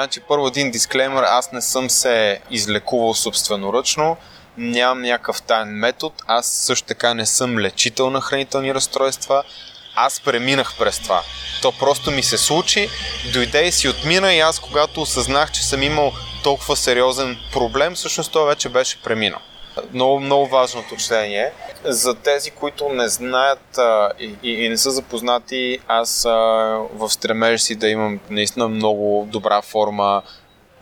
Значи, първо един дисклеймер, аз не съм се излекувал собственоръчно, нямам някакъв тайн метод, аз също така не съм лечител на хранителни разстройства, аз преминах през това. То просто ми се случи, дойде и си отмина и аз когато осъзнах, че съм имал толкова сериозен проблем, всъщност това вече беше преминал. Много, много важно уточнение. За тези, които не знаят а, и, и, не са запознати, аз а, в стремеж си да имам наистина много добра форма,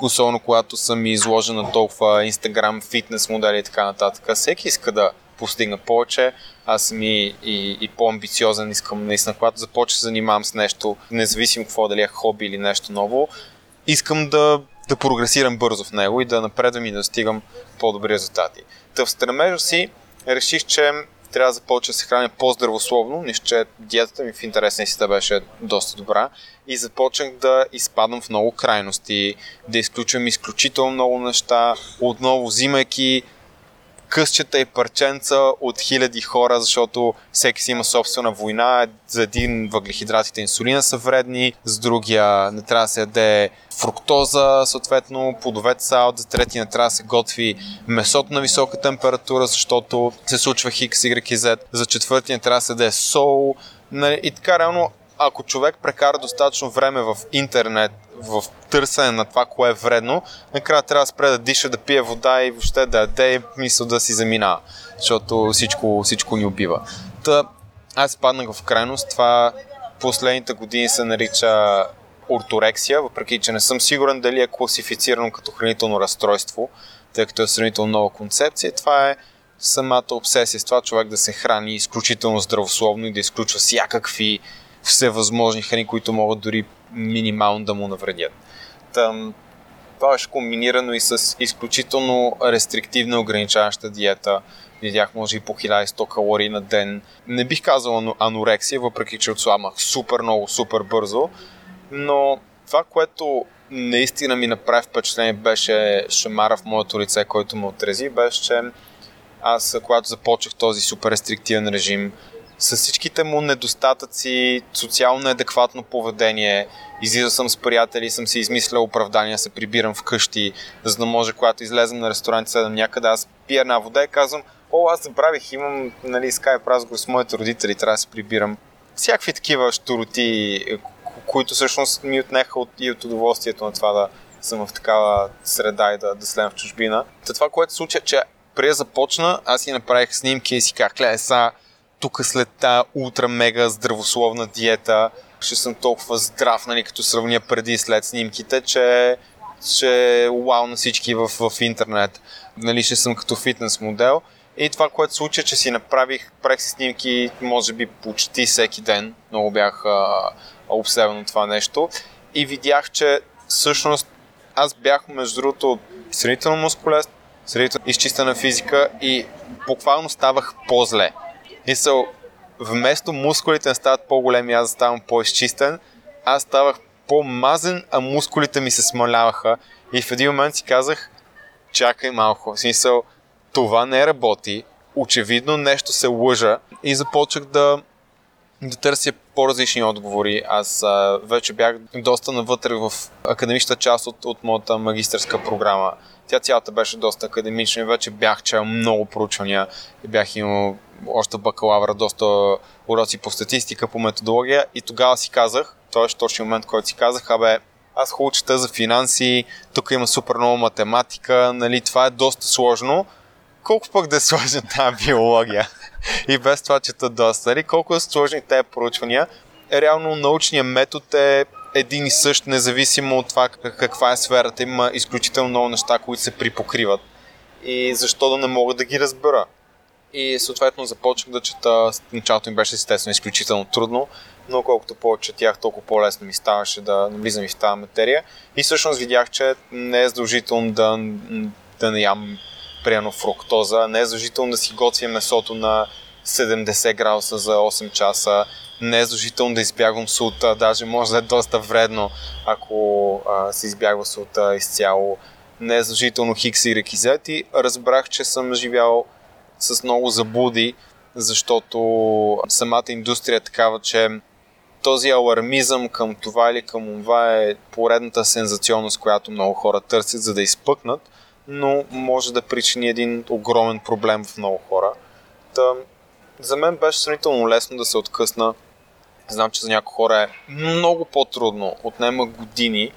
особено когато съм изложен на толкова инстаграм, фитнес модели и така нататък. Всеки иска да постигна повече. Аз съм и, и, и по-амбициозен, искам наистина, когато започна да занимавам с нещо, независимо какво дали е хоби или нещо ново, искам да, да прогресирам бързо в него и да напредвам и да стигам по-добри резултати. Та в стремежа си реших, че трябва да започна да се храня по-здравословно, нищо, че диетата ми в интересна си да беше доста добра. И започнах да изпадам в много крайности, да изключвам изключително много неща, отново взимайки късчета и парченца от хиляди хора, защото всеки си има собствена война. За един въглехидратите инсулина са вредни, за другия не трябва да се яде фруктоза, съответно плодовете салат, за третия не трябва да се готви месото на висока температура, защото се случва хикс, y z, за четвъртия не трябва да се яде сол. Нали, и така реално ако човек прекара достатъчно време в интернет, в търсене на това, кое е вредно, накрая трябва да спре да диша, да пие вода и въобще да яде и мисъл да си заминава, защото всичко, всичко ни убива. Та, аз паднах в крайност, това последните години се нарича орторексия, въпреки че не съм сигурен дали е класифицирано като хранително разстройство, тъй като е сравнително нова концепция. Това е самата обсесия с това човек да се храни изключително здравословно и да изключва всякакви всевъзможни храни, които могат дори минимално да му навредят. Там, това беше комбинирано и с изключително рестриктивна ограничаваща диета. Видях може и по 1100 калории на ден. Не бих казал анорексия, въпреки че отсламах супер много, супер бързо, но това, което наистина ми направи впечатление беше шамара в моето лице, който ме отрези, беше, че аз, когато започнах този супер рестриктивен режим, с всичките му недостатъци, социално адекватно поведение. Излизал съм с приятели, съм си измислял оправдания, се прибирам вкъщи, за да може, когато излезем на ресторант, седам някъде, аз пия една вода и казвам, о, аз забравих, имам нали, скайп разговор с моите родители, трябва да се прибирам. Всякакви такива штороти, които всъщност ми отнеха от, и от удоволствието на това да съм в такава среда и да, да следвам в чужбина. Та това, което случва, че преди започна, аз си направих снимки и си казах, гледай, тук след тази ултра мега здравословна диета ще съм толкова здрав, нали, като сравня преди и след снимките, че че вау на всички в, в интернет. Нали, ще съм като фитнес модел. И това, което случи, че си направих, правих си снимки, може би почти всеки ден. Много бях обсебен от това нещо. И видях, че всъщност аз бях, между другото, сравнително мускулест, сравнително изчистена физика и буквално ставах по-зле. Мисъл, вместо мускулите да стават по-големи, аз ставам по-изчистен, аз ставах по-мазен, а мускулите ми се смаляваха. И в един момент си казах, чакай малко, в смисъл, това не работи, очевидно нещо се лъжа. И започнах да, да търся по-различни отговори. Аз а, вече бях доста навътре в академичната част от, от моята магистърска програма. Тя цялата беше доста академична и вече бях чел много проучвания и бях имал още бакалавра, доста уроци по статистика, по методология и тогава си казах, това е точно момент, който си казах, абе, аз хубаво за финанси, тук има супер много математика, нали, това е доста сложно. Колко пък да е сложна тази биология? И без това чета доста. Нали? Колко е сложни тези проучвания? Реално научният метод е един и същ, независимо от това каква е сферата. Има изключително много неща, които се припокриват. И защо да не мога да ги разбера? И съответно започнах да чета. Началото ми беше естествено изключително трудно, но колкото повече четях, толкова по-лесно ми ставаше да навлизам и в тази материя. И всъщност видях, че не е задължително да, да не ям приено фруктоза, не е задължително да си готвя месото на 70 градуса за 8 часа, не е задължително да избягвам султа, даже може да е доста вредно, ако а, се избягва султа изцяло. Не е задължително хикс и рекизети. Разбрах, че съм живял с много заблуди, защото самата индустрия е такава, че този алармизъм към това или към това е поредната сензационност, която много хора търсят, за да изпъкнат, но може да причини един огромен проблем в много хора. Та, за мен беше сравнително лесно да се откъсна. Знам, че за някои хора е много по-трудно, отнема години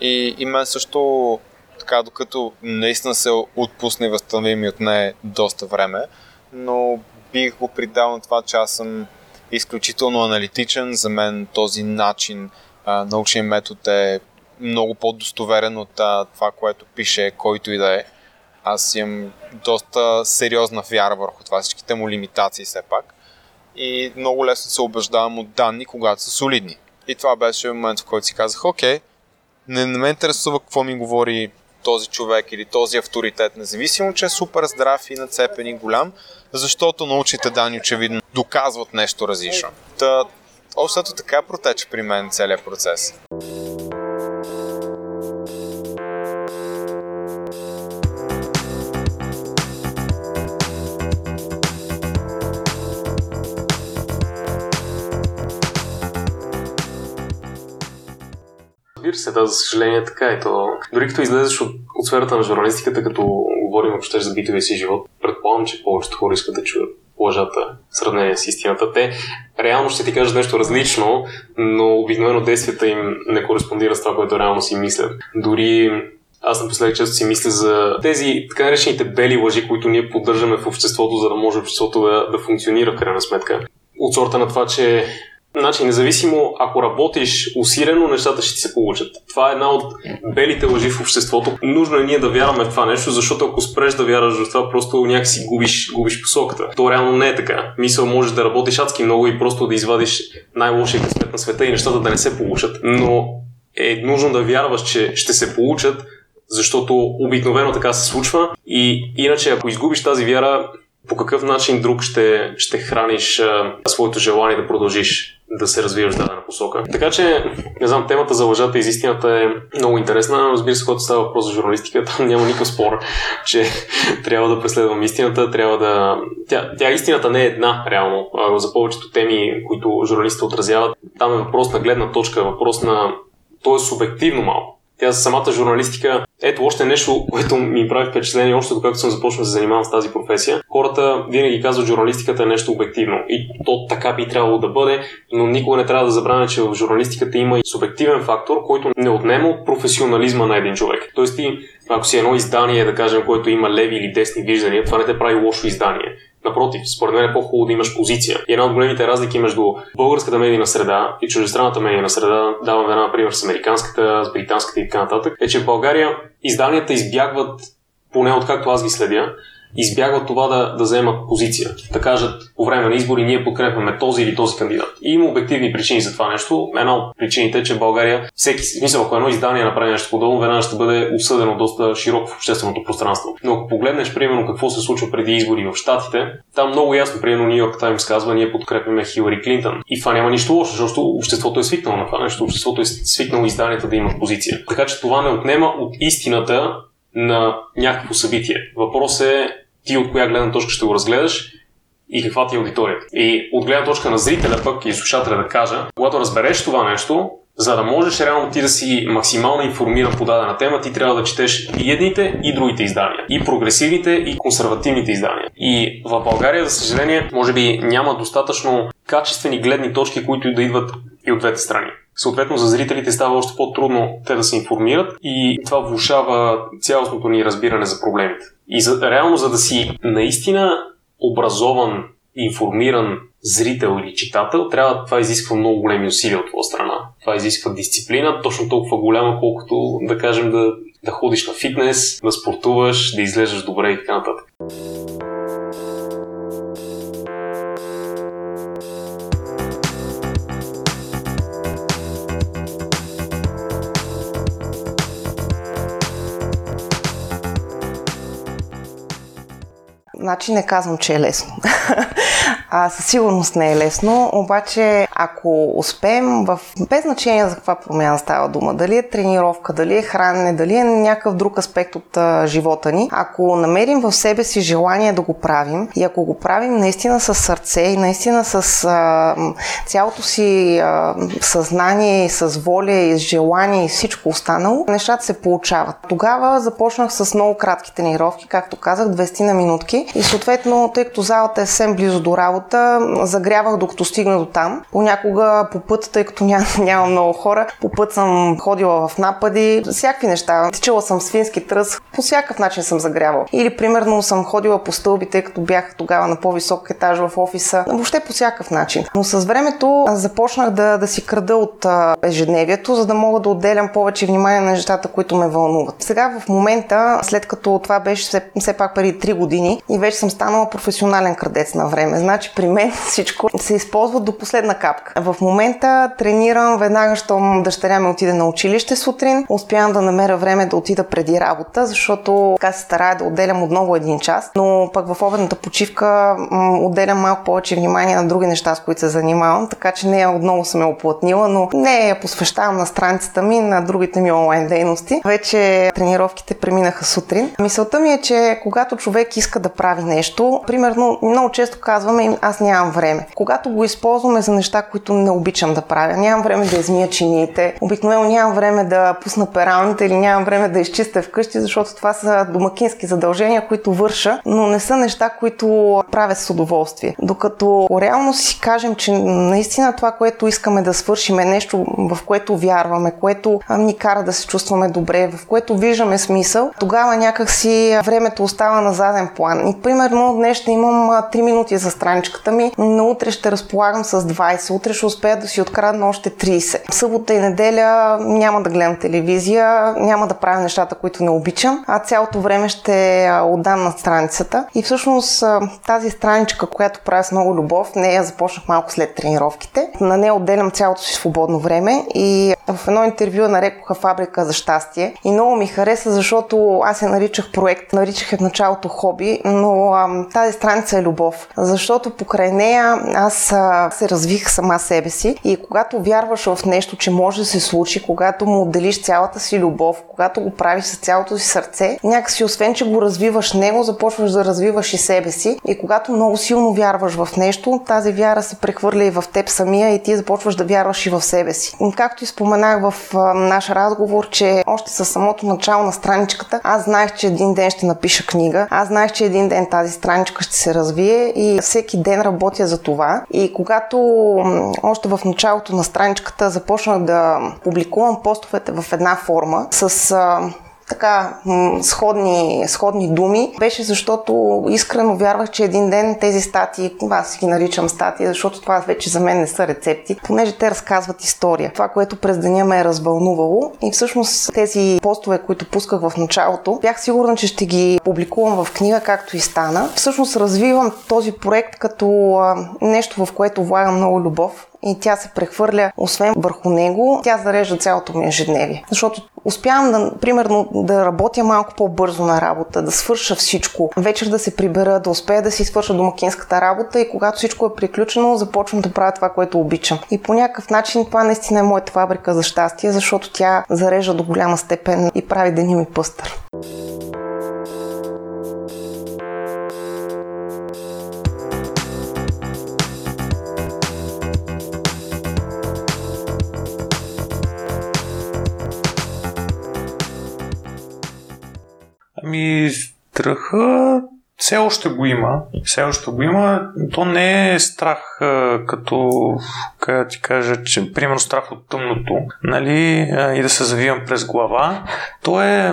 и, и мен също така, докато наистина се отпусне и възстанови ми отне доста време, но бих го придал на това, че аз съм изключително аналитичен. За мен този начин, научен метод е много по-достоверен от а, това, което пише който и да е. Аз имам доста сериозна вяра върху това, всичките му лимитации все пак. И много лесно се убеждавам от данни, когато са солидни. И това беше момент, в който си казах, окей, не, не ме интересува какво ми говори този човек или този авторитет, независимо, че е супер здрав и нацепен и голям, защото научните данни очевидно доказват нещо различно. Та, общо така протече при мен целият процес. Разбира се, да, за съжаление така е. То, дори като излезеш от, от сферата на журналистиката, като говорим въобще за битовия си живот, предполагам, че повечето хора искат да чуят лъжата в сравнение с истината. Те реално ще ти кажат нещо различно, но обикновено действията им не кореспондират с това, което реално си мислят. Дори аз напоследък често си мисля за тези така наречените бели лъжи, които ние поддържаме в обществото, за да може обществото да, да функционира в крайна сметка. От сорта на това, че Значи, независимо, ако работиш усилено, нещата ще ти се получат. Това е една от белите лъжи в обществото. Нужно е ние да вярваме в това нещо, защото ако спреш да вярваш в това, просто някакси губиш, губиш посоката. То реално не е така. Мисъл, можеш да работиш адски много и просто да извадиш най-лошия късмет на света и нещата да не се получат. Но е нужно да вярваш, че ще се получат, защото обикновено така се случва. И иначе, ако изгубиш тази вяра, по какъв начин друг ще, ще храниш а, своето желание да продължиш да се развиваш в дадена посока. Така че, не знам, темата за лъжата и за истината е много интересна. Разбира се, когато става въпрос за журналистика, там няма никакъв спор, че трябва да преследвам истината, трябва да... Тя, тя истината не е една, реално. За повечето теми, които журналистите отразяват, там е въпрос на гледна точка, въпрос на... То е субективно малко тя самата журналистика, ето още нещо, което ми прави впечатление, още докато съм започнал да се занимавам с тази професия. Хората винаги казват, журналистиката е нещо обективно. И то така би трябвало да бъде, но никога не трябва да забравяме, че в журналистиката има и субективен фактор, който не отнема от професионализма на един човек. Тоест ти, ако си едно издание, да кажем, което има леви или десни виждания, това не те прави лошо издание. Напротив, според мен е по-хубаво да имаш позиция. И една от големите разлики между българската медийна среда и чуждестранната медийна среда, давам една пример с американската, с британската и така нататък, е, че в България изданията избягват, поне откакто аз ги следя, избягват това да, да вземат позиция. Да кажат по време на избори ние подкрепяме този или този кандидат. И има обективни причини за това нещо. Една от причините е, че в България всеки смисъл, ако едно издание направи нещо подобно, веднага ще бъде осъдено доста широко в общественото пространство. Но ако погледнеш, примерно, какво се случва преди избори в Штатите, там много ясно, примерно, Нью Йорк Таймс казва, ние подкрепяме Хилари Клинтон. И това няма нищо лошо, защото обществото е свикнало на това нещо. Обществото е свикнало изданията да имат позиция. Така че това не отнема от истината на някакво събитие. Въпрос е ти от коя гледна точка ще го разгледаш и каква ти е аудиторията. И от гледна точка на зрителя пък и слушателя да кажа, когато разбереш това нещо, за да можеш реално ти да си максимално информиран по дадена тема, ти трябва да четеш и едните, и другите издания. И прогресивните, и консервативните издания. И в България, за съжаление, може би няма достатъчно качествени гледни точки, които да идват и от двете страни. Съответно, за зрителите става още по-трудно те да се информират и това влушава цялостното ни разбиране за проблемите. И за, реално, за да си наистина образован, информиран зрител или читател, трябва това изисква много големи усилия от твоя страна. Това изисква дисциплина, точно толкова голяма, колкото да кажем да, да ходиш на фитнес, да спортуваш, да изглеждаш добре и така нататък. Значи не казвам, че е лесно. а, със сигурност не е лесно, обаче Ако успеем в без значение за каква промяна става дума, дали е тренировка, дали е хранене, дали е някакъв друг аспект от а, живота ни, ако намерим в себе си желание да го правим и ако го правим наистина с сърце и наистина с а, цялото си а, съзнание и с воля и с желание и всичко останало, нещата се получават. Тогава започнах с много кратки тренировки, както казах, 20 на минутки и съответно, тъй като залата е съвсем близо до работа, загрявах докато стигна до там. Понякога по път, тъй като няма, няма много хора, по път съм ходила в напади, всякакви неща. Тичала съм свински тръс, по всякакъв начин съм загрявала. Или примерно съм ходила по стълби, тъй като бях тогава на по-висок етаж в офиса. Въобще по всякакъв начин. Но с времето започнах да, да си крада от ежедневието, за да мога да отделям повече внимание на нещата, които ме вълнуват. Сега в момента, след като това беше все, все пак преди 3 години и вече съм станала професионален крадец на време. Значи при мен всичко се използва до последна капка. В момента тренирам веднага, щом дъщеря ми отиде на училище сутрин. Успявам да намеря време да отида преди работа, защото така се старая да отделям отново един час. Но пък в обедната почивка м- отделям малко повече внимание на други неща, с които се занимавам, така че нея отново съм я оплътнила, но не я посвещавам на страницата ми, на другите ми онлайн дейности. Вече тренировките преминаха сутрин. Мисълта ми е, че когато човек иска да прави нещо, примерно много често казваме, аз нямам време. Когато го използваме за неща, които не обичам да правя, нямам време да измия чиниите, обикновено нямам време да пусна пералните или нямам време да изчистя вкъщи, защото това са домакински задължения, които върша, но не са неща, които правя с удоволствие. Докато реално си кажем, че наистина това, което искаме да свършим е нещо, в което вярваме, което ни кара да се чувстваме добре, в което виждаме смисъл, тогава някакси времето остава на заден план. И примерно днес ще имам 3 минути за страничката ми, но утре ще разполагам с 20, утре ще успея да си открадна още 30. Събота и неделя няма да гледам телевизия, няма да правя нещата, които не обичам, а цялото време ще отдам на страницата. И всъщност тази страничка, която правя с много любов, нея започнах малко след тренировките. На нея отделям цялото си свободно време и в едно интервю нарекоха фабрика за щастие. И много ми хареса, защото аз я наричах проект, наричах я в началото хоби, но а, тази страница е любов. Защото покрай нея аз а, се развих сама себе си и когато вярваш в нещо, че може да се случи, когато му отделиш цялата си любов, когато го правиш с цялото си сърце, някакси освен, че го развиваш него, започваш да развиваш и себе си. И когато много силно вярваш в нещо, тази вяра се прехвърля и в теб самия и ти започваш да вярваш и в себе си. Както и споменах в а, наш разговор, че още със самото начало на страничката, аз знаех, че един ден ще напиша книга, аз знаех, че един ден тази страничка ще се развие и всеки ден работя за това. И когато още в началото на страничката започнах да публикувам постовете в една форма с така сходни, сходни думи, беше защото искрено вярвах, че един ден тези статии, аз ги наричам статии, защото това вече за мен не са рецепти, понеже те разказват история. Това, което през деня ме е развълнувало и всъщност тези постове, които пусках в началото, бях сигурна, че ще ги публикувам в книга, както и стана. Всъщност развивам този проект като нещо, в което влагам много любов, и тя се прехвърля, освен върху него, тя зарежда цялото ми ежедневие. Защото успявам да, примерно, да работя малко по-бързо на работа, да свърша всичко, вечер да се прибера, да успея да си свърша домакинската работа и когато всичко е приключено, започвам да правя това, което обичам. И по някакъв начин това наистина е моята фабрика за щастие, защото тя зарежда до голяма степен и прави деня ми пъстър. Ами, страха все още го има. Все още го има. То не е страх като, как ти кажа, че примерно страх от тъмното, нали, и да се завивам през глава. То е,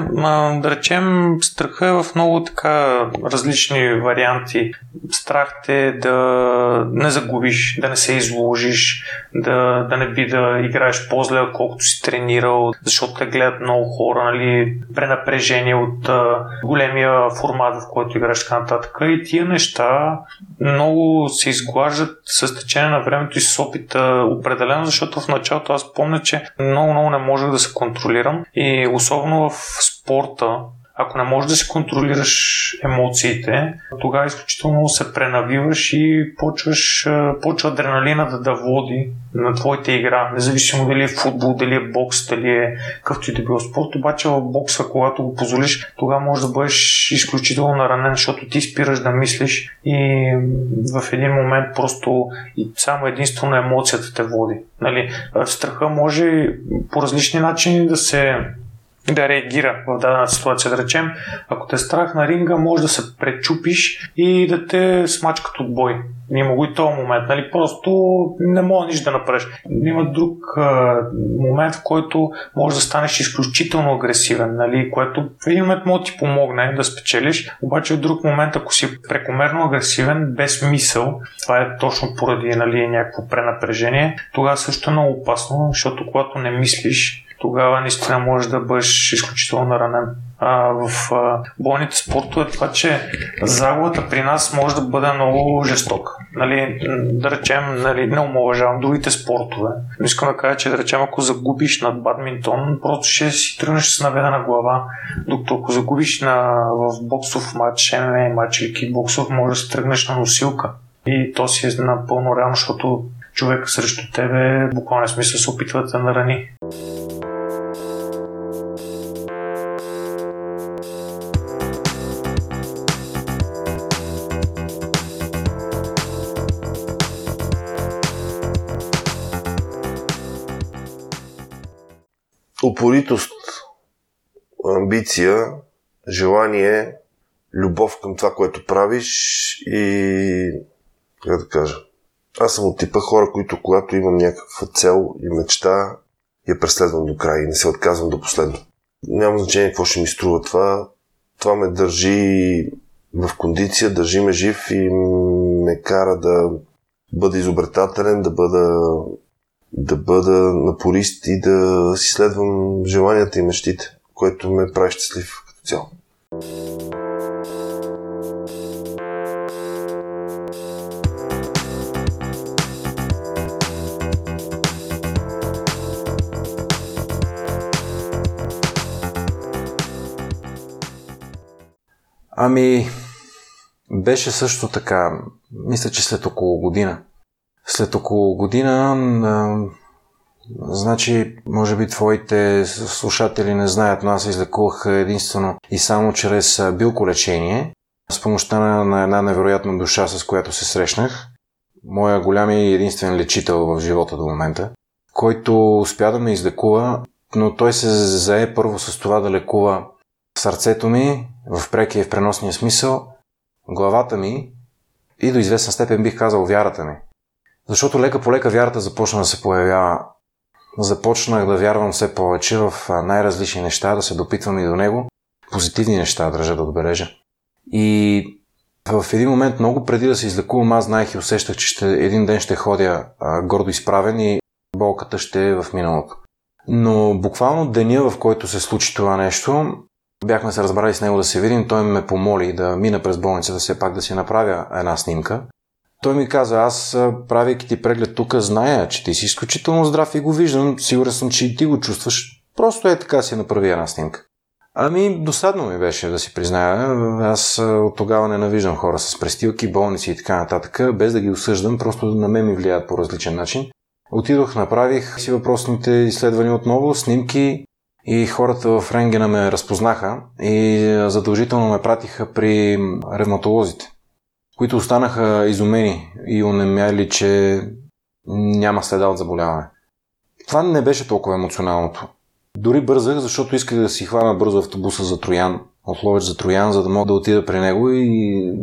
да речем, страха е в много така различни варианти. Страх те да не загубиш, да не се изложиш, да, да не би да играеш по-зле, колкото си тренирал, защото те гледат много хора, нали, пренапрежение от големия формат, в който играеш така нататък. И тия неща много се изглаждат с течение на времето и с опита определено, защото в началото аз помня, че много-много не можех да се контролирам и особено в спорта, ако не можеш да си контролираш емоциите, тогава изключително се пренавиваш и почваш, почва адреналина да, да води на твоята игра, независимо дали е футбол, дали е бокс, дали е какъвто и да било спорт, обаче в бокса, когато го позволиш, тогава може да бъдеш изключително наранен, защото ти спираш да мислиш и в един момент просто само единствено емоцията те води. Нали? Страха може по различни начини да се да реагира в дадена ситуация. Да речем, ако те е страх на ринга, може да се пречупиш и да те смачкат от бой. Има го и този момент, нали? Просто не мога нищо да направиш. Има друг а, момент, в който може да станеш изключително агресивен, нали? Което в един момент може да ти помогне да спечелиш, обаче в друг момент, ако си прекомерно агресивен, без мисъл, това е точно поради нали, някакво пренапрежение, тогава също е много опасно, защото когато не мислиш, тогава наистина може да бъдеш изключително наранен. А, в а, бойните спортове това, че загубата при нас може да бъде много жесток. Нали, да речем, нали, не омалъжавам другите спортове. Но искам да кажа, че да речем, ако загубиш над бадминтон, просто ще си тръгнеш с наведена глава. Докато ако загубиш на, в боксов матч, ММА матч или кикбоксов, може да си тръгнеш на носилка. И то си е напълно реално, защото човек срещу тебе буквално смисъл се опитва да нарани. Упоритост, амбиция, желание, любов към това, което правиш и как да кажа. Аз съм от типа хора, които когато имам някаква цел и мечта, я преследвам до край и не се отказвам до последно. Няма значение какво ще ми струва това. Това ме държи в кондиция, държи ме жив и ме кара да бъда изобретателен, да бъда да бъда напорист и да си следвам желанията и мечтите, което ме прави щастлив като цяло. Ами, беше също така, мисля, че след около година. След около година, значи, може би твоите слушатели не знаят, но аз излекувах единствено и само чрез билколечение, с помощта на, на една невероятна душа, с която се срещнах. Моя голям и единствен лечител в живота до момента, който успя да ме излекува, но той се зае първо с това да лекува сърцето ми, в прекия и в преносния смисъл, главата ми и до известна степен бих казал вярата ми. Защото лека по лека вярата започна да се появява. Започнах да вярвам все повече в най-различни неща, да се допитвам и до него. Позитивни неща, държа да отбележа. И в един момент, много преди да се излекувам, аз знаех и усещах, че ще, един ден ще ходя а, гордо изправен и болката ще е в миналото. Но буквално деня, в който се случи това нещо, бяхме се разбрали с него да се видим. Той ме помоли да мина през болницата, все пак да си направя една снимка. Той ми каза, аз правейки ти преглед тук, зная, че ти си изключително здрав и го виждам. Сигурен съм, че и ти го чувстваш. Просто е така си направи една снимка. Ами, досадно ми беше да си призная. Аз от тогава ненавиждам хора с престилки, болници и така нататък, без да ги осъждам, просто на мен ми влияят по различен начин. Отидох, направих си въпросните изследвания отново, снимки и хората в Ренгена ме разпознаха и задължително ме пратиха при ревматолозите които останаха изумени и онемяли, че няма следа от заболяване. Това не беше толкова емоционалното. Дори бързах, защото исках да си хвана бързо автобуса за Троян, от Ловеч за Троян, за да мога да отида при него и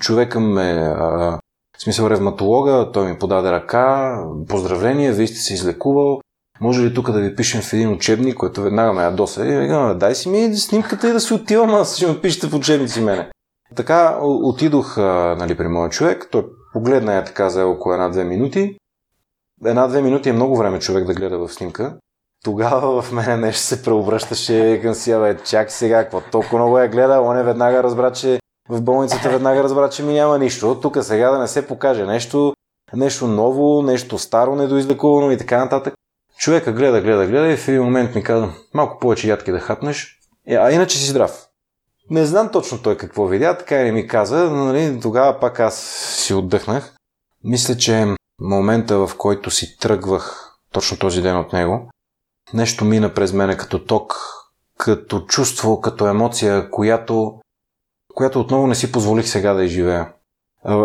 човека ме, а, в смисъл ревматолога, той ми подаде ръка, поздравление, вие сте се излекувал, може ли тук да ви пишем в един учебник, който веднага ме ядоса и дай си ми снимката и да си отивам, аз ще ме пишете в учебници мене. Така отидох нали, при моя човек, той погледна я така за около една-две минути. Една-две минути е много време човек да гледа в снимка. Тогава в мене нещо се преобръщаше към си, бе, чак сега, какво толкова много я гледа, он е веднага разбра, че в болницата веднага разбра, че ми няма нищо. Тук сега да не се покаже нещо, нещо ново, нещо старо, недоизлекувано и така нататък. Човека гледа, гледа, гледа и в един момент ми каза, малко повече ядки да хапнеш, е, а иначе си здрав. Не знам точно той какво видя, така и ми каза, но нали, тогава пак аз си отдъхнах. Мисля, че момента, в който си тръгвах точно този ден от него, нещо мина през мене като ток, като чувство, като емоция, която, която отново не си позволих сега да изживея.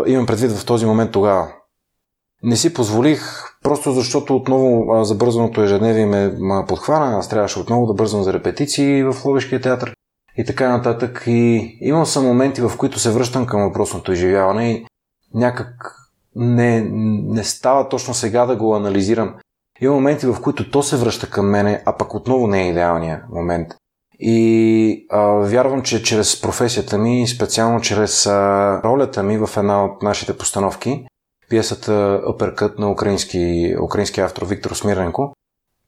Имам предвид в този момент тогава. Не си позволих, просто защото отново забързаното ежедневие ме подхвана. Аз трябваше отново да бързам за репетиции в Ловешкия театър и така нататък. И имам съм моменти, в които се връщам към въпросното изживяване и някак не, не става точно сега да го анализирам. Има моменти, в които то се връща към мене, а пък отново не е идеалният момент. И а, вярвам, че чрез професията ми, специално чрез а, ролята ми в една от нашите постановки, пиесата Uppercut на украински, украински автор Виктор Смиренко,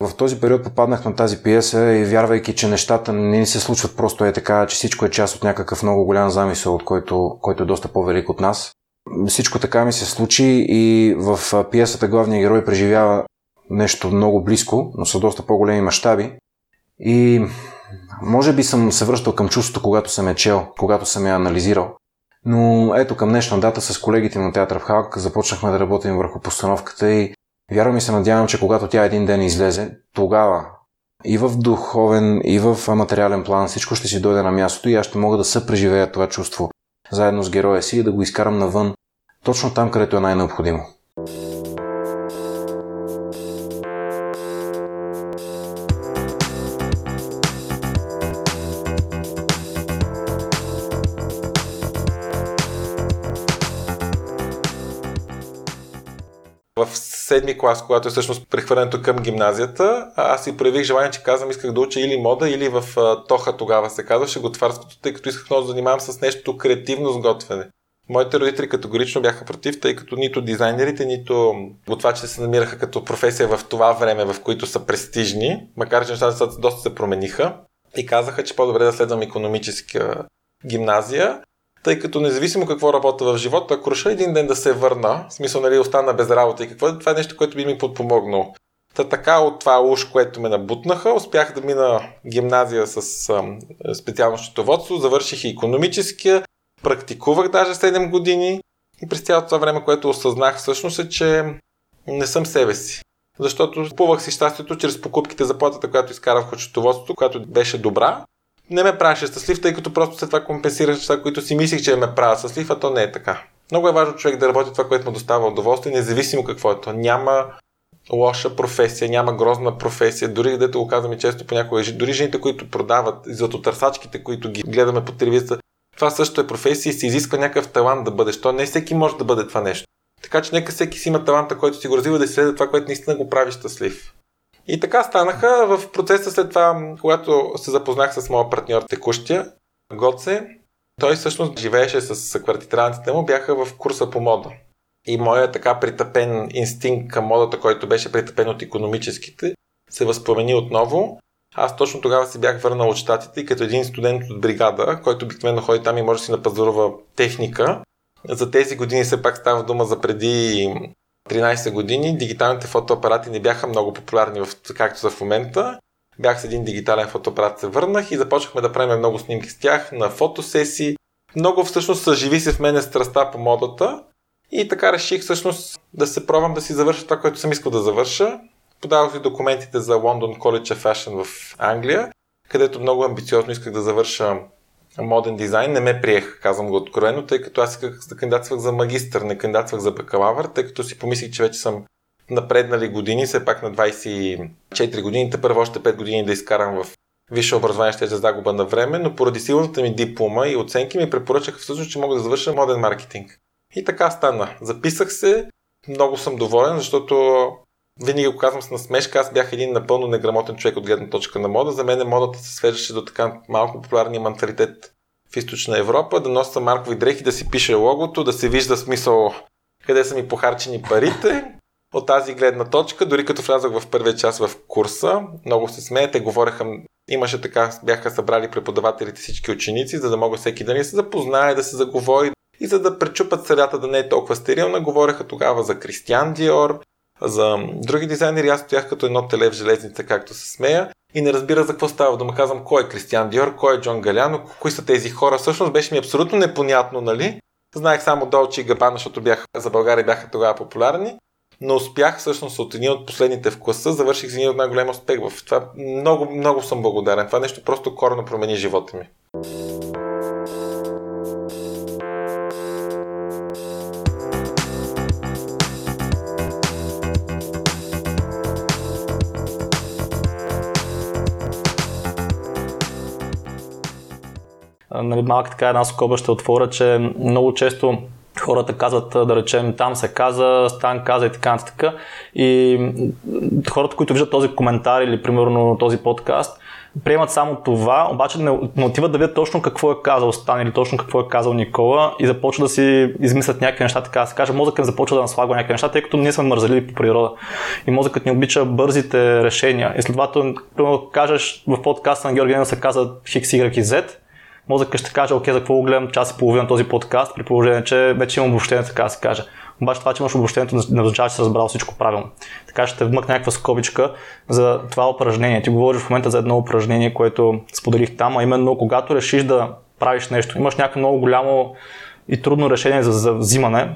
в този период попаднах на тази пиеса и вярвайки, че нещата не ни се случват просто е така, че всичко е част от някакъв много голям замисъл, от който, който е доста по-велик от нас. Всичко така ми се случи и в пиесата главният герой преживява нещо много близко, но са доста по-големи мащаби. И може би съм се връщал към чувството, когато съм е чел, когато съм я анализирал. Но ето към днешна дата с колегите на театър в Халк започнахме да работим върху постановката и вярвам и се надявам, че когато тя един ден излезе, тогава и в духовен, и в материален план всичко ще си дойде на мястото и аз ще мога да съпреживея това чувство заедно с героя си и да го изкарам навън, точно там, където е най-необходимо. Седми клас, когато е всъщност прехвърлянето към гимназията, аз си проявих желание, че казвам, исках да уча или мода, или в Тоха тогава се казваше готварското, тъй като исках много да занимавам с нещо креативно с готвене. Моите родители категорично бяха против, тъй като нито дизайнерите, нито готвачите се намираха като професия в това време, в които са престижни, макар че нещата доста се промениха. И казаха, че по-добре да следвам економическа гимназия, тъй като независимо какво работя в живота, ако реша един ден да се върна, в смисъл нали остана без работа и какво, това е нещо, което би ми подпомогнало. Та така от това уж, което ме набутнаха, успях да мина гимназия с ам, специално счетоводство, завърших и економическия, практикувах даже 7 години и през цялото това време, което осъзнах всъщност е, че не съм себе си. Защото купувах си щастието чрез покупките заплатата, която изкарах от счетоводството, която беше добра. Не ме правеше щастлив, тъй като просто след това компенсирах неща, които си мислих, че ме правят щастлив, а то не е така. Много е важно човек да работи това, което му доставя удоволствие, независимо какво е то. Няма лоша професия, няма грозна професия. Дори където го казваме често понякога, дори жените, които продават, златотърсачките, които ги гледаме по телевизията, това също е професия и се изисква някакъв талант да бъдеш. То не всеки може да бъде това нещо. Така че нека всеки си има таланта, който си го развива да следва това, което наистина го прави щастлив. И така станаха в процеса след това, когато се запознах с моя партньор текущия, Гоце, той всъщност живееше с квартиранците му, бяха в курса по мода. И моят така притъпен инстинкт към модата, който беше притъпен от економическите, се възпромени отново. Аз точно тогава си бях върнал от щатите и като един студент от бригада, който обикновено ходи там и може да си напазарува техника. За тези години все пак става дума за преди 13 години. Дигиталните фотоапарати не бяха много популярни, в, както са в момента. Бях с един дигитален фотоапарат, се върнах и започнахме да правим много снимки с тях на фотосесии. Много всъщност съживи се в мене страста по модата и така реших всъщност да се пробвам да си завърша това, което съм искал да завърша. Подавах си документите за London College of Fashion в Англия, където много амбициозно исках да завърша моден дизайн. Не ме приех, казвам го откровено, тъй като аз исках да кандидатствах за магистър, не кандидатствах за бакалавър, тъй като си помислих, че вече съм напреднали години, все пак на 24 години, те първо още 5 години да изкарам в висше образование, ще е за загуба на време, но поради силната ми диплома и оценки ми препоръчаха всъщност, че мога да завърша моден маркетинг. И така стана. Записах се, много съм доволен, защото винаги го казвам с насмешка, аз бях един напълно неграмотен човек от гледна точка на мода. За мен модата се свеждаше до така малко популярния менталитет в източна Европа, да нося маркови дрехи, да си пише логото, да се вижда смисъл къде са ми похарчени парите. От тази гледна точка, дори като влязах в първия час в курса, много се смеете, говореха, имаше така, бяха събрали преподавателите всички ученици, за да могат всеки да ни се запознае, да се заговори и за да пречупат средата да не е толкова стерилна, говореха тогава за Кристиан Диор, за други дизайнери. Аз стоях като едно теле в железница, както се смея. и не разбира за какво става дума. Казвам кой е Кристиан Диор, кой е Джон Галяно, кои са тези хора. Всъщност беше ми абсолютно непонятно, нали? Знаех само Долчи и Габана, защото бях, за България бяха тогава популярни, но успях всъщност от един от последните в класа, завърших с един от най-голям успех в това. Много, много съм благодарен. Това нещо просто корено промени живота ми. Нали, малка така една скоба ще отворя, че много често хората казват, да речем, там се каза, Стан каза и така нататък. И хората, които виждат този коментар или примерно този подкаст, приемат само това, обаче не, не отиват да видят точно какво е казал Стан или точно какво е казал Никола и започват да си измислят някакви неща, така да се каже. Мозъкът започва да наслагва някакви неща, тъй като ние сме мързали по природа. И мозъкът ни обича бързите решения. И следователно, примерно, кажеш в подкаста на Георгия се каза Хикс, Y и Z, мозъкът ще каже, окей, за какво гледам час и половина този подкаст, при положение, че вече имам обобщение, така да се каже. Обаче това, че имаш обобщението, не означава, че си разбрал всичко правилно. Така ще вмъкна някаква скобичка за това упражнение. Ти говориш в момента за едно упражнение, което споделих там, а именно когато решиш да правиш нещо, имаш някакво много голямо и трудно решение за, за взимане,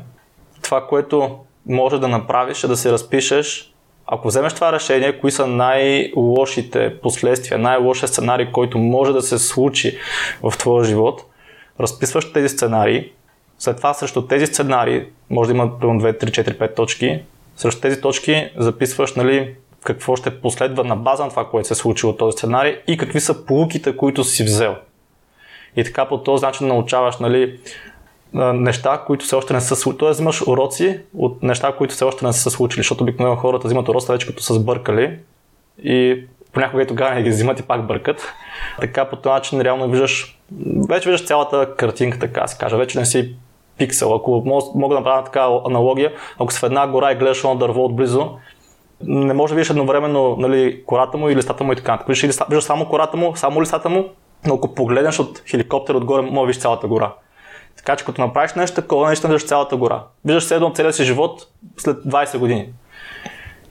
това, което може да направиш е да си разпишеш ако вземеш това решение, кои са най-лошите последствия, най-лошия сценарий, който може да се случи в твоя живот, разписваш тези сценарии, след това срещу тези сценарии, може да има примерно 2, 3, 4, 5 точки, срещу тези точки записваш нали, какво ще последва на база на това, което се е случило този сценарий и какви са полуките, които си взел. И така по този начин научаваш нали, неща, които все още не са случили. Тоест взимаш уроци от неща, които все още не са случили, защото обикновено хората взимат уроци вече като са сбъркали и понякога и тогава не ги взимат и пак бъркат. Така по този начин реално виждаш, вече виждаш цялата картинка, така се каже. Вече не си пиксел. Ако мога да направя така аналогия, ако си в една гора и гледаш едно дърво отблизо, не може да видиш едновременно нали, кората му и листата му и така. Виждаш, виждаш само кората му, само листата му, но ако погледнеш от хеликоптер отгоре, може да видиш цялата гора. Така че като направиш нещо такова, наистина виждаш цялата гора. Виждаш се едно целия си живот след 20 години.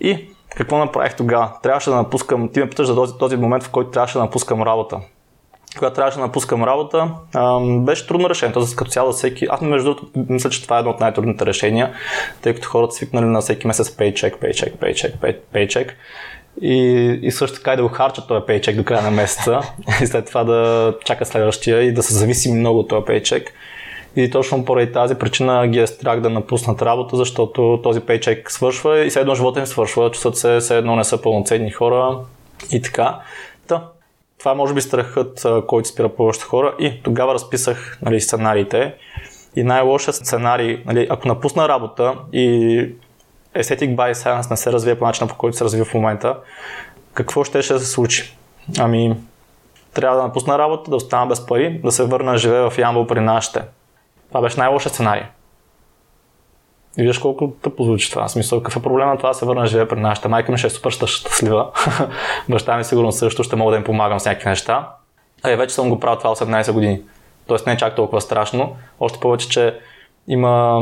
И какво направих тогава? Трябваше да напускам, ти ме питаш за този, този момент, в който трябваше да напускам работа. Когато трябваше да напускам работа, ам, беше трудно решение. Тоест, като цяло всеки. Аз, между другото, мисля, че това е едно от най-трудните решения, тъй като хората свикнали на всеки месец пейчек, пейчек, пейчек, пейчек. И, и също така и да го харчат този пейчек до края на месеца и след това да чака следващия и да се зависи много от този пейчек. И точно поради тази причина ги е страх да напуснат работа, защото този пейчек свършва и все едно живота им свършва, чувстват се все едно не са пълноценни хора и така. Та, това може би страхът, който спира повечето хора и тогава разписах нали, сценариите и най-лошият сценарий, нали, ако напусна работа и Aesthetic by Science не се развие по начина, по който се развива в момента, какво ще, ще се случи? Ами, трябва да напусна работа, да остана без пари, да се върна да живея в Ямбол при нашите. Това беше най-лошият сценарий. И виждаш колко тъпо звучи това. Смисъл, какъв е проблема това се върна живее при нашата майка ми ще е супер щастлива. Баща ми сигурно също ще мога да им помагам с някакви неща. А и вече съм го правил това 18 години. Тоест не е чак толкова страшно. Още повече, че има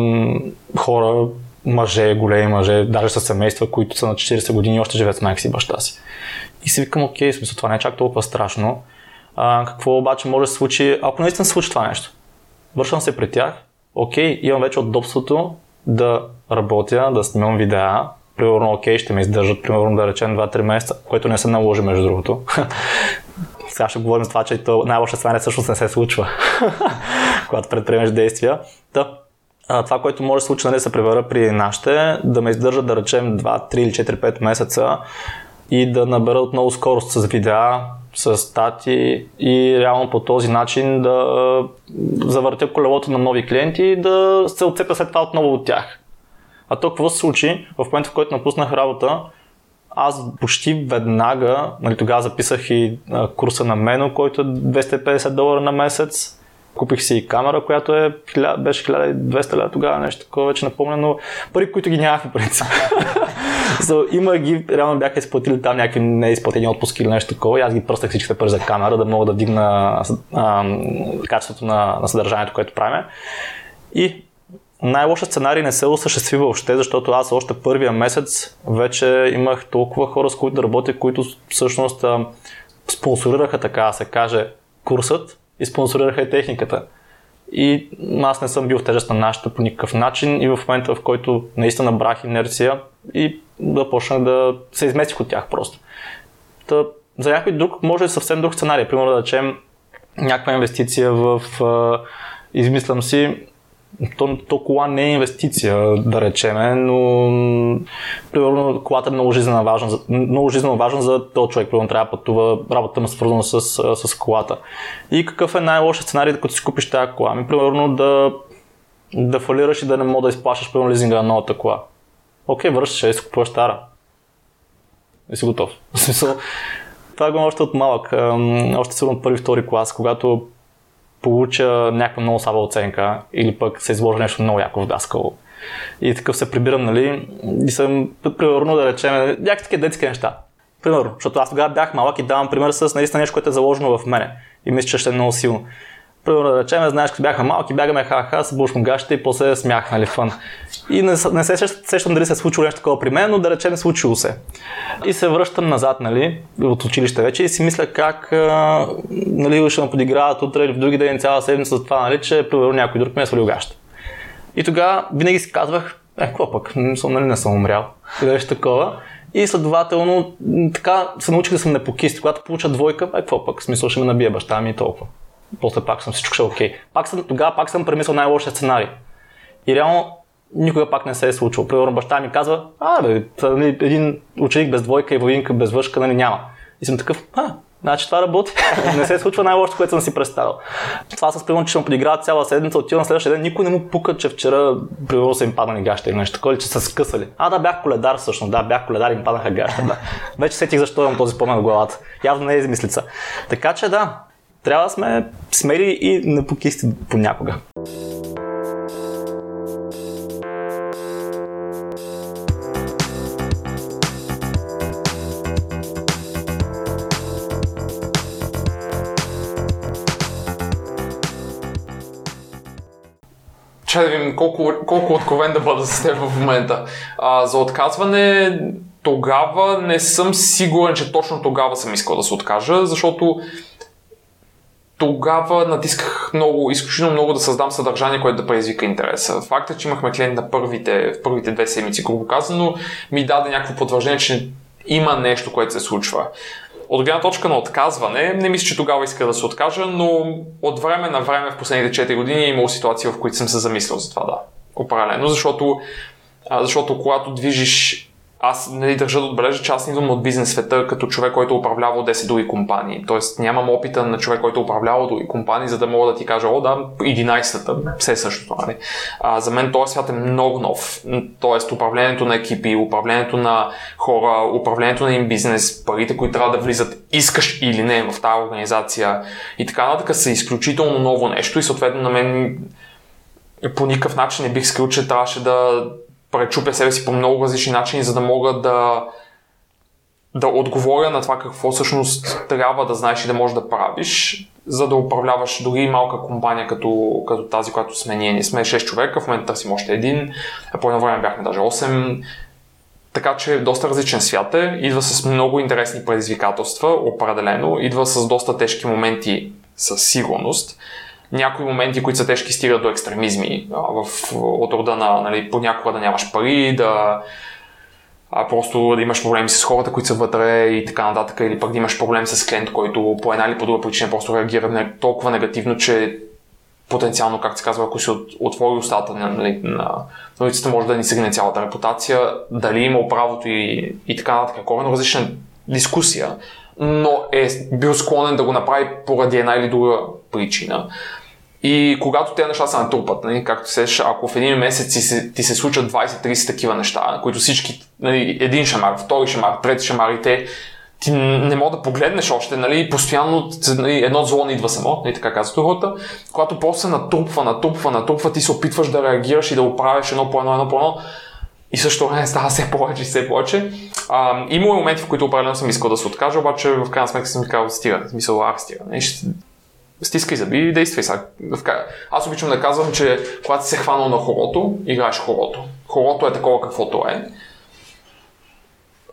хора, мъже, големи мъже, даже с семейства, които са на 40 години и още живеят с майка си и баща си. И си викам, окей, смисъл, това не е чак толкова страшно. А, какво обаче може да се случи, ако наистина се случи това нещо? Вършвам се при тях, окей, имам вече удобството да работя, да снимам видеа, примерно, окей, ще ме издържат, примерно, да речем 2-3 месеца, което не се наложи, между другото. Сега ще говорим с това, че най-лоша сценария всъщност не се случва, когато предприемеш действия. Та, това, което може да се случи, нали, се превера при нашите, да ме издържат, да речем 2, 3 или 4, 5 месеца и да набера отново скорост с видеа, с стати и реално по този начин да завъртя колелото на нови клиенти и да се отцепя след това отново от тях. А то какво се случи? В момента, в който напуснах работа, аз почти веднага, нали, тогава записах и курса на Мено, който е 250 долара на месец. Купих си и камера, която е, беше 1200 лева тогава, нещо такова, вече напомня, но пари, които ги нямах в принцип. so, има ги, реално бяха изплатили там някакви неизплатени отпуски или нещо такова и аз ги пръстах всичките пари за камера, да мога да вдигна а, качеството на, на съдържанието, което правим. И най-лошият сценарий не се осъществи въобще, защото аз още първия месец вече имах толкова хора, с които да работя, които всъщност а, спонсорираха, така да се каже, курсът и спонсорираха и техниката. И аз не съм бил в тежест на нашата по никакъв начин и в момента, в който наистина набрах инерция и да почнах да се изместих от тях просто. Та, за някой друг може съвсем друг сценарий. Примерно да речем някаква инвестиция в, измислям си, то, то кола не е инвестиция, да речеме, но примерно колата е много жизненно важна, много жизненно важна за този човек, примерно трябва да пътува, работата му е свързана с, с, колата. И какъв е най-лошият сценарий, като си купиш тази кола? Ми, примерно да, да фалираш и да не мога да изплащаш примерно лизинга на новата кола. Окей, връщаш я и си купуваш стара. И си готов. Това го още от малък. Още сигурно първи, втори клас, когато получа някаква много слаба оценка или пък се изложи нещо много яко в даскало. И такъв се прибирам, нали, и съм, примерно да речем, някакви такива детски неща. Примерно, защото аз тогава бях малък и давам пример с наистина нещо, което е заложено в мене. И мисля, че ще е много силно. Примерно да речем, знаеш, като бяхме малки, бягаме ха-ха, се бушкам гащите и после смях, нали, фън. И не, с- се сещам, дали се е случило нещо такова при мен, но да речем случило се. И се връщам назад, нали, от училище вече и си мисля как, а, нали, ще ме подиграват утре или в други ден цяла седмица за това, нали, че примерно някой друг ме е свалил гаща. И тогава винаги си казвах, е, какво пък, не съм, нали, не съм умрял. Или нещо такова. И следователно, така се научих да съм непокист. Когато получа двойка, е, какво пък, смисъл ще ме набие баща ми и толкова. После пак съм всичко ще е окей. Пак съм, тогава пак съм премислил най-лошия сценарий. И реално никога пак не се е случило. Примерно баща ми казва, а бе, нали, един ученик без двойка и войнка без въшка, нали няма. И съм такъв, а, значи това работи. не се случва най-лошото, което съм си представил. Това с примерно, че ще му подиграват цяла седмица, отивам на следващия ден, никой не му пука, че вчера примерно са им паднали гаща или нещо такова, че са скъсали. А, да, бях коледар всъщност, да, бях коледар и им паднаха гаща. Да. Вече сетих защо имам този спомен в главата. Явно не е измислица. Така че да, трябва да сме смели и непокисти понякога. Че да видим колко, колко откровен да бъда с теб в момента. А, за отказване тогава не съм сигурен, че точно тогава съм искал да се откажа, защото тогава натисках много, изключително много да създам съдържание, което да предизвика интереса. Факта, че имахме клиент на първите, в първите две седмици, грубо казано, ми даде някакво потвърждение, че има нещо, което се случва. От гледна точка на отказване, не мисля, че тогава иска да се откажа, но от време на време в последните 4 години е имало ситуации, в които съм се замислил за това, да. Определено, защото, защото когато движиш аз нали, държа да отбележа, че аз идвам от бизнес света като човек, който е управлявал 10 други компании. Тоест нямам опита на човек, който е управлявал други компании, за да мога да ти кажа, о да, 11-та, все същото. Нали? А, за мен този свят е много нов. Тоест управлението на екипи, управлението на хора, управлението на им бизнес, парите, които трябва да влизат, искаш или не в тази организация и така нататък са изключително ново нещо и съответно на мен по никакъв начин не бих скрил, че трябваше да пречупя себе си по много различни начини, за да мога да, да отговоря на това какво всъщност трябва да знаеш и да можеш да правиш, за да управляваш дори и малка компания като, като тази, която сме ние. Ние сме 6 човека, в момента търсим още един, а по едно време бяхме даже 8. Така че доста различен свят е, идва с много интересни предизвикателства, определено, идва с доста тежки моменти със сигурност някои моменти, които са тежки, стигат до екстремизми. В, от рода на нали, понякога да нямаш пари, да а, просто да имаш проблеми с хората, които са вътре и така нататък, или пък да имаш проблем с клиент, който по една или по друга причина просто реагира толкова негативно, че потенциално, както се казва, ако от, отвори устата нали, на на улицата, може да ни сегне цялата репутация, дали има правото и, и така нататък. Коренно различна дискусия, но е бил склонен да го направи поради една или друга причина. И когато тези неща се натрупат, нали, както сеш, ако в един месец ти се, ти се случат 20-30 такива неща, които всички, нали, един шамар, втори шамар, трети шамар и те, ти не мога да погледнеш още, нали, постоянно нали, едно зло не идва само, нали, така казват хората. Когато просто се натрупва, натрупва, натрупва, ти се опитваш да реагираш и да оправиш едно по едно, едно по едно, и също време става все повече и все повече. А, има моменти, в които определено съм искал да се откажа, обаче в крайна сметка съм казал, стига, в смисъл, ах, стига. Не, ще... стискай зъби и действай сега. Аз обичам да казвам, че когато си се хванал на хорото, играеш хорото. Хорото е такова каквото е.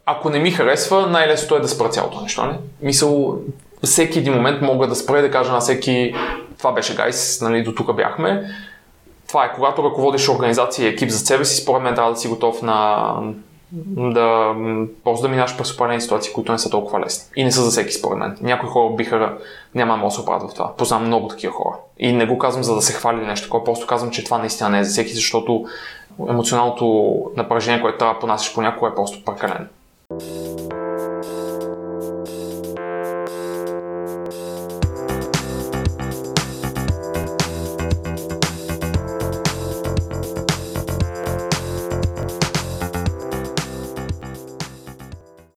Ако не ми харесва, най-лесното е да спра цялото нещо. Не? Мисъл, всеки един момент мога да спра и да кажа на всеки това беше гайс, нали, до тук бяхме. Това е, когато ръководиш организация и екип за себе си, според мен трябва да си готов на да просто да минаш през определени ситуации, които не са толкова лесни. И не са за всеки, според мен. Някои хора биха, няма да се оправят в това. Познавам много такива хора. И не го казвам за да се хвали нещо такова, просто казвам, че това наистина не е за всеки, защото емоционалното напрежение, което трябва да понасяш понякога е просто прекалено.